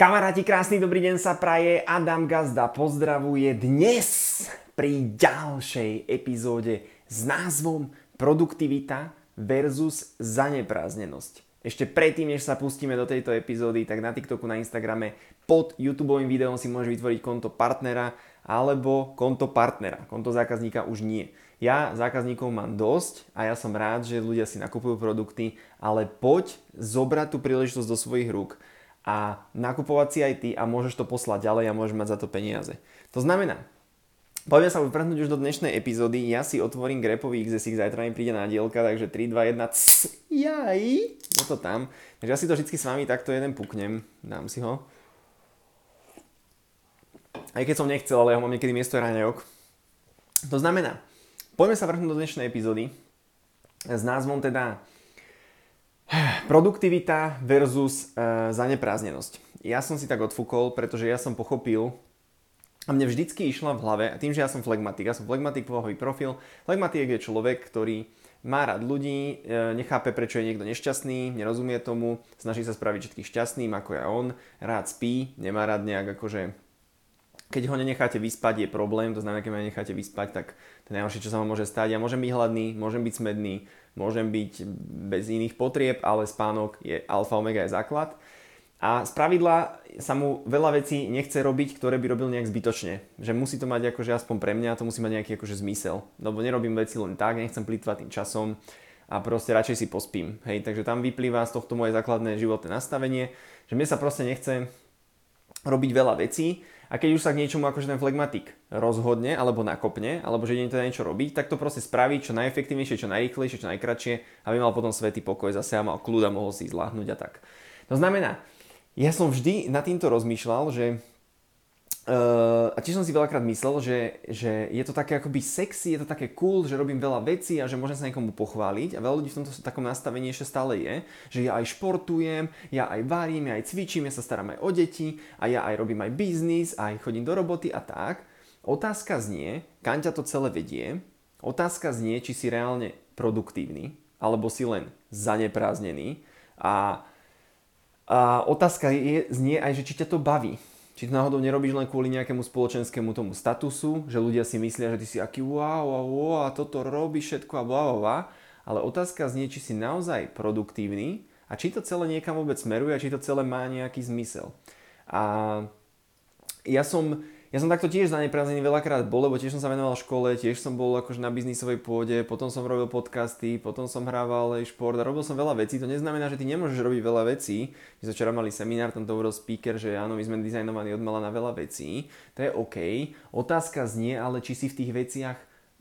Kamaráti, krásny dobrý deň sa praje. Adam Gazda pozdravuje dnes pri ďalšej epizóde s názvom Produktivita versus zaneprázdnenosť. Ešte predtým, než sa pustíme do tejto epizódy, tak na TikToku, na Instagrame pod YouTube videom si môžeš vytvoriť konto partnera alebo konto partnera. Konto zákazníka už nie. Ja zákazníkov mám dosť a ja som rád, že ľudia si nakupujú produkty, ale poď zobrať tú príležitosť do svojich rúk a nakupovať si aj ty a môžeš to poslať ďalej a môžeš mať za to peniaze. To znamená, poďme sa vyprhnúť už do dnešnej epizódy. Ja si otvorím grepový XSX, zajtra mi príde na dielka, takže 3, 2, 1, cs, jaj, je to tam. Takže ja si to vždy s vami takto jeden puknem, dám si ho. Aj keď som nechcel, ale ja mám niekedy miesto raňajok. To znamená, poďme sa vrhnúť do dnešnej epizódy s názvom teda Produktivita versus uh, zaneprázdnenosť. Ja som si tak odfúkol, pretože ja som pochopil, a mne vždycky išla v hlave, a tým, že ja som flegmatik, ja som flegmatik, povahový profil, flegmatik je človek, ktorý má rád ľudí, e, nechápe, prečo je niekto nešťastný, nerozumie tomu, snaží sa spraviť všetkých šťastným, ako je on, rád spí, nemá rád nejak akože keď ho nenecháte vyspať, je problém, to znamená, keď ma necháte vyspať, tak to najhoršie, čo sa vám môže stať. Ja môžem byť hladný, môžem byť smedný, môžem byť bez iných potrieb, ale spánok je alfa, omega, je základ. A z pravidla sa mu veľa vecí nechce robiť, ktoré by robil nejak zbytočne. Že musí to mať akože aspoň pre mňa, to musí mať nejaký akože zmysel. Lebo nerobím veci len tak, nechcem plýtvať tým časom a proste radšej si pospím. Hej, takže tam vyplýva z tohto moje základné životné nastavenie, že mne sa proste nechce robiť veľa vecí a keď už sa k niečomu akože ten flegmatik rozhodne alebo nakopne, alebo že ide teda niečo robiť, tak to proste spraví čo najefektívnejšie, čo najrychlejšie, čo najkračšie, aby mal potom svetý pokoj zase a mal kľud mohol si zláhnuť a tak. To znamená, ja som vždy nad týmto rozmýšľal, že Uh, a tiež som si veľakrát myslel, že, že je to také akoby sexy, je to také cool, že robím veľa vecí a že môžem sa niekomu pochváliť. A veľa ľudí v tomto takom nastavení ešte stále je, že ja aj športujem, ja aj varím, ja aj cvičím, ja sa starám aj o deti a ja aj robím aj biznis, aj chodím do roboty a tak. Otázka znie, kam ťa to celé vedie, otázka znie, či si reálne produktívny, alebo si len zanepráznený a, a otázka je, znie aj, že či ťa to baví či to náhodou nerobíš len kvôli nejakému spoločenskému tomu statusu, že ľudia si myslia, že ty si aký wow, wow, a toto robíš všetko a bla, bla, bla. Ale otázka znie, či si naozaj produktívny a či to celé niekam vôbec smeruje a či to celé má nejaký zmysel. A ja som, ja som takto tiež zaneprázdnený veľakrát bol, lebo tiež som sa venoval škole, tiež som bol akože na biznisovej pôde, potom som robil podcasty, potom som hrával šport a robil som veľa vecí. To neznamená, že ty nemôžeš robiť veľa vecí. My sme včera mali seminár, tam to hovoril speaker, že áno, my sme dizajnovaní od mala na veľa vecí. To je OK. Otázka znie ale, či si v tých veciach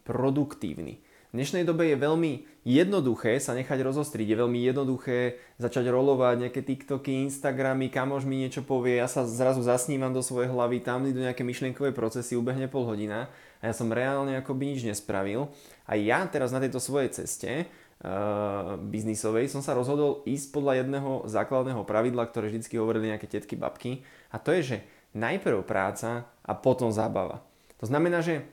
produktívny. V dnešnej dobe je veľmi jednoduché sa nechať rozostriť, je veľmi jednoduché začať rolovať nejaké TikToky, Instagramy, kamož mi niečo povie, ja sa zrazu zasnívam do svojej hlavy, tam idú nejaké myšlienkové procesy, ubehne pol hodina a ja som reálne akoby nič nespravil. A ja teraz na tejto svojej ceste uh, biznisovej som sa rozhodol ísť podľa jedného základného pravidla, ktoré vždy hovorili nejaké tetky, babky a to je, že najprv práca a potom zábava. To znamená, že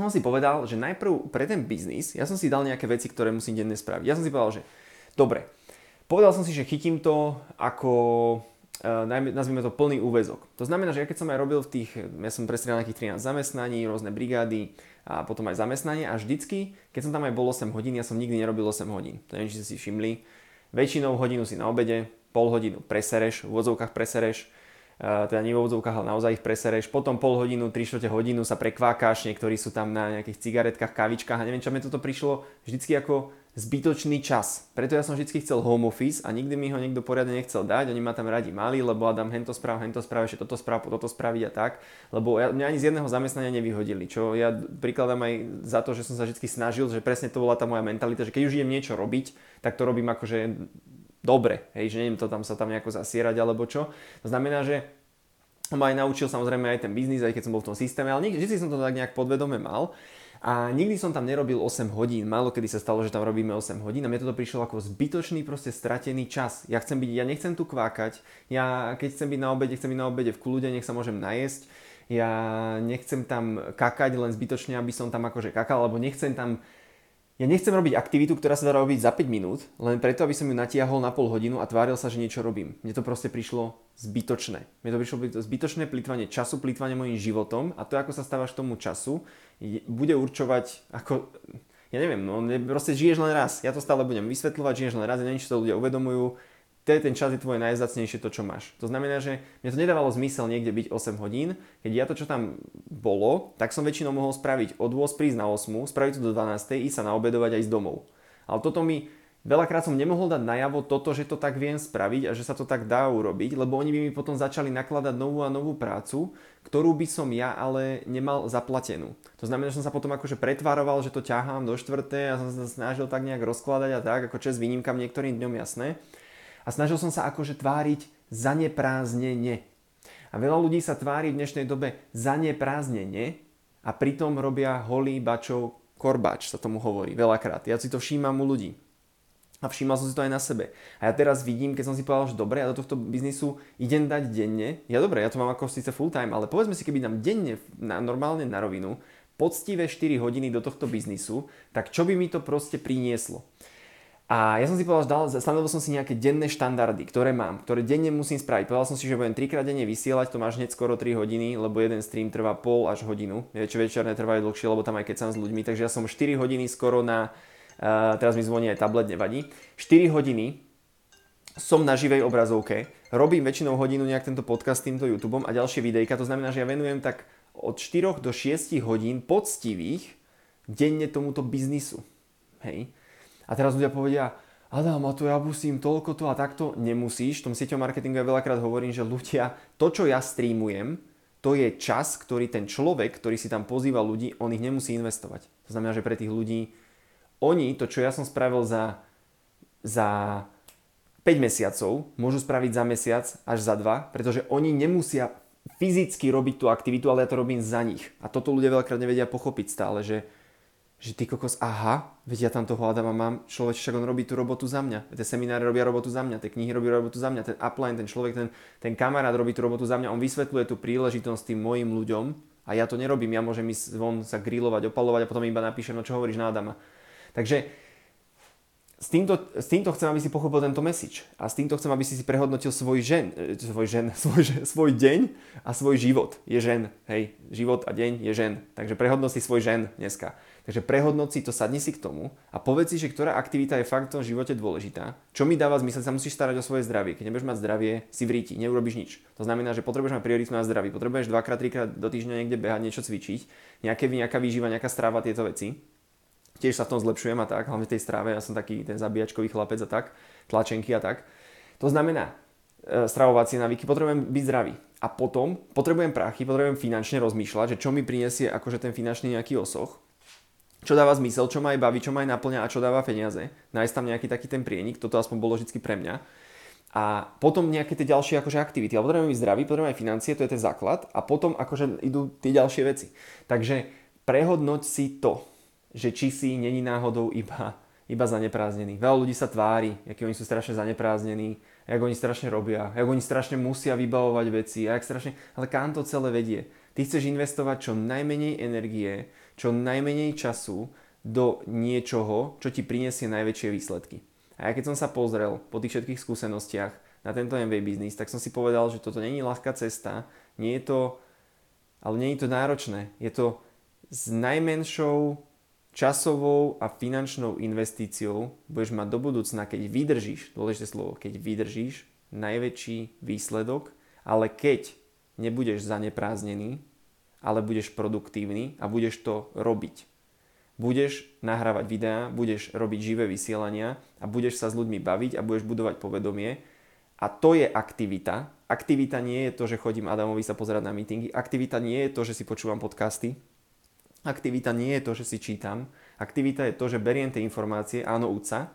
on si povedal, že najprv pre ten biznis, ja som si dal nejaké veci, ktoré musím denne spraviť. Ja som si povedal, že dobre, povedal som si, že chytím to ako uh, nazvime to plný úvezok. To znamená, že ja keď som aj robil v tých, ja som prestrieľal nejakých 13 zamestnaní, rôzne brigády a potom aj zamestnanie a vždycky, keď som tam aj bol 8 hodín, ja som nikdy nerobil 8 hodín. To neviem, či ste si všimli. Väčšinou hodinu si na obede, pol hodinu presereš, v úvodzovkách presereš, teda nie v úvodzovkách, ale naozaj ich presereš. Potom pol hodinu, 3 čtvrte hodinu sa prekvákáš, niektorí sú tam na nejakých cigaretkách, kavičkách a neviem, čo mi toto prišlo vždycky ako zbytočný čas. Preto ja som vždy chcel home office a nikdy mi ho niekto poriadne nechcel dať. Oni ma tam radi mali, lebo Adam hento správ, hento správ, ešte toto správ, toto spraviť a tak. Lebo ja, mňa ani z jedného zamestnania nevyhodili, čo ja prikladám aj za to, že som sa vždy snažil, že presne to bola tá moja mentalita, že keď už idem niečo robiť, tak to robím akože dobre, hej, že neviem to tam sa tam nejako zasierať alebo čo. To znamená, že ma aj naučil samozrejme aj ten biznis, aj keď som bol v tom systéme, ale nikdy som to tak nejak podvedome mal. A nikdy som tam nerobil 8 hodín, málo kedy sa stalo, že tam robíme 8 hodín a mne toto prišlo ako zbytočný proste stratený čas. Ja chcem byť, ja nechcem tu kvákať, ja keď chcem byť na obede, chcem byť na obede v kľude, nech sa môžem najesť, ja nechcem tam kakať len zbytočne, aby som tam akože kakal, alebo nechcem tam ja nechcem robiť aktivitu, ktorá sa dá robiť za 5 minút, len preto, aby som ju natiahol na pol hodinu a tváril sa, že niečo robím. Mne to proste prišlo zbytočné. Mne to prišlo zbytočné plýtvanie času, plýtvanie mojim životom a to, ako sa stávaš tomu času, bude určovať, ako, ja neviem, no proste žiješ len raz. Ja to stále budem vysvetľovať, žiješ len raz, ja neviem, či to ľudia uvedomujú, je ten čas je tvoje najzacnejšie to, čo máš. To znamená, že mne to nedávalo zmysel niekde byť 8 hodín, keď ja to, čo tam bolo, tak som väčšinou mohol spraviť od 8 prísť na 8, spraviť to do 12, ísť sa naobedovať aj z domov. Ale toto mi Veľakrát som nemohol dať najavo toto, že to tak viem spraviť a že sa to tak dá urobiť, lebo oni by mi potom začali nakladať novú a novú prácu, ktorú by som ja ale nemal zaplatenú. To znamená, že som sa potom akože pretvároval, že to ťahám do štvrté a som sa snažil tak nejak rozkladať a tak, ako čas výnimkam niektorým dňom jasné. A snažil som sa akože tváriť zaneprázdnene. A veľa ľudí sa tvári v dnešnej dobe zaneprázdnene a pritom robia holý bačov korbáč, sa tomu hovorí veľakrát. Ja si to všímam u ľudí. A všímal som si to aj na sebe. A ja teraz vidím, keď som si povedal, že dobre, ja do tohto biznisu idem dať denne. Ja dobre, ja to mám ako síce full time, ale povedzme si, keby dám denne na, normálne na rovinu, poctivé 4 hodiny do tohto biznisu, tak čo by mi to proste prinieslo? A ja som si povedal, že stanovil som si nejaké denné štandardy, ktoré mám, ktoré denne musím spraviť. Povedal som si, že budem 3 krát denne vysielať, to máš hneď skoro 3 hodiny, lebo jeden stream trvá pol až hodinu. Viete, večerné trvajú dlhšie, lebo tam aj keď som s ľuďmi, takže ja som 4 hodiny skoro na Uh, teraz mi zvoní aj tablet, nevadí. 4 hodiny som na živej obrazovke, robím väčšinou hodinu nejak tento podcast s týmto YouTubeom a ďalšie videjka, to znamená, že ja venujem tak od 4 do 6 hodín poctivých denne tomuto biznisu. Hej. A teraz ľudia povedia, Adam, a to ja musím toľko to a takto. Nemusíš, v tom sieťom marketingu ja veľakrát hovorím, že ľudia, to čo ja streamujem, to je čas, ktorý ten človek, ktorý si tam pozýva ľudí, on ich nemusí investovať. To znamená, že pre tých ľudí oni to, čo ja som spravil za, za 5 mesiacov, môžu spraviť za mesiac až za 2, pretože oni nemusia fyzicky robiť tú aktivitu, ale ja to robím za nich. A toto ľudia veľakrát nevedia pochopiť stále, že, že ty kokos, aha, veď ja tam toho hľadám a mám, človek však on robí tú robotu za mňa. Tie semináre robia robotu za mňa, tie knihy robia robotu za mňa, ten upline, ten človek, ten, ten kamarát robí tú robotu za mňa, on vysvetľuje tú príležitosť tým mojim ľuďom a ja to nerobím, ja môžem ísť von sa grilovať, opalovať a potom iba napíšem, no čo hovoríš na Adama. Takže s týmto, s týmto chcem, aby si pochopil tento message. A s týmto chcem, aby si si prehodnotil svoj, žen, e, svoj, žen, svoj, svoj deň a svoj život. Je žen, hej, život a deň je žen. Takže prehodnoť si svoj žen dneska. Takže prehodnoť si to, sadni si k tomu a povedz si, že ktorá aktivita je fakt v tom živote dôležitá. Čo mi dáva zmysel, sa musíš starať o svoje zdravie. Keď nebudeš mať zdravie, si v neurobiš nič. To znamená, že potrebuješ mať prioritu na zdraví. Potrebuješ dvakrát, trikrát do týždňa niekde behať, niečo cvičiť, nejaké, nejaká výživa, nejaká stráva, tieto veci tiež sa v tom zlepšujem a tak, hlavne v tej strave, ja som taký ten zabíjačkový chlapec a tak, tlačenky a tak. To znamená, e, stravovacie navyky, potrebujem byť zdravý. A potom potrebujem prachy, potrebujem finančne rozmýšľať, že čo mi prinesie akože ten finančný nejaký osoch, čo dáva zmysel, čo ma aj baví, čo ma aj naplňa a čo dáva peniaze. Nájsť tam nejaký taký ten prienik, toto aspoň bolo vždy pre mňa. A potom nejaké tie ďalšie akože aktivity. Ale potrebujem byť zdravý, potrebujem aj financie, to je ten základ. A potom akože idú tie ďalšie veci. Takže prehodnoť si to že či si není náhodou iba, iba zaneprázdnený. Veľa ľudí sa tvári, akí oni sú strašne zaneprázdnení, ako oni strašne robia, ako oni strašne musia vybavovať veci, jak strašne, ale kam to celé vedie? Ty chceš investovať čo najmenej energie, čo najmenej času do niečoho, čo ti prinesie najväčšie výsledky. A ja keď som sa pozrel po tých všetkých skúsenostiach na tento MV biznis, tak som si povedal, že toto není ľahká cesta, nie je to, ale nie je to náročné. Je to s najmenšou časovou a finančnou investíciou budeš mať do budúcna, keď vydržíš, dôležité slovo, keď vydržíš, najväčší výsledok, ale keď nebudeš zanepráznený, ale budeš produktívny a budeš to robiť. Budeš nahrávať videá, budeš robiť živé vysielania a budeš sa s ľuďmi baviť a budeš budovať povedomie. A to je aktivita. Aktivita nie je to, že chodím Adamovi sa pozerať na meetingy. Aktivita nie je to, že si počúvam podcasty. Aktivita nie je to, že si čítam. Aktivita je to, že beriem tie informácie, áno, úca,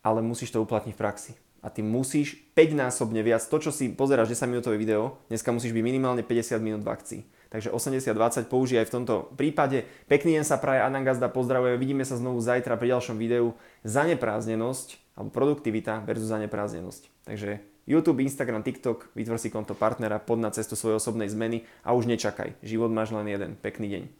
ale musíš to uplatniť v praxi. A ty musíš 5-násobne viac, to čo si pozeráš 10 minútové video, dneska musíš byť minimálne 50 minút v akcii. Takže 80-20 použij aj v tomto prípade. Pekný deň sa praje, Anangazda pozdravuje, vidíme sa znovu zajtra pri ďalšom videu. Zanepráznenosť, alebo produktivita versus zanepráznenosť. Takže YouTube, Instagram, TikTok, vytvor si konto partnera, pod na cestu svojej osobnej zmeny a už nečakaj. Život máš len jeden. Pekný deň.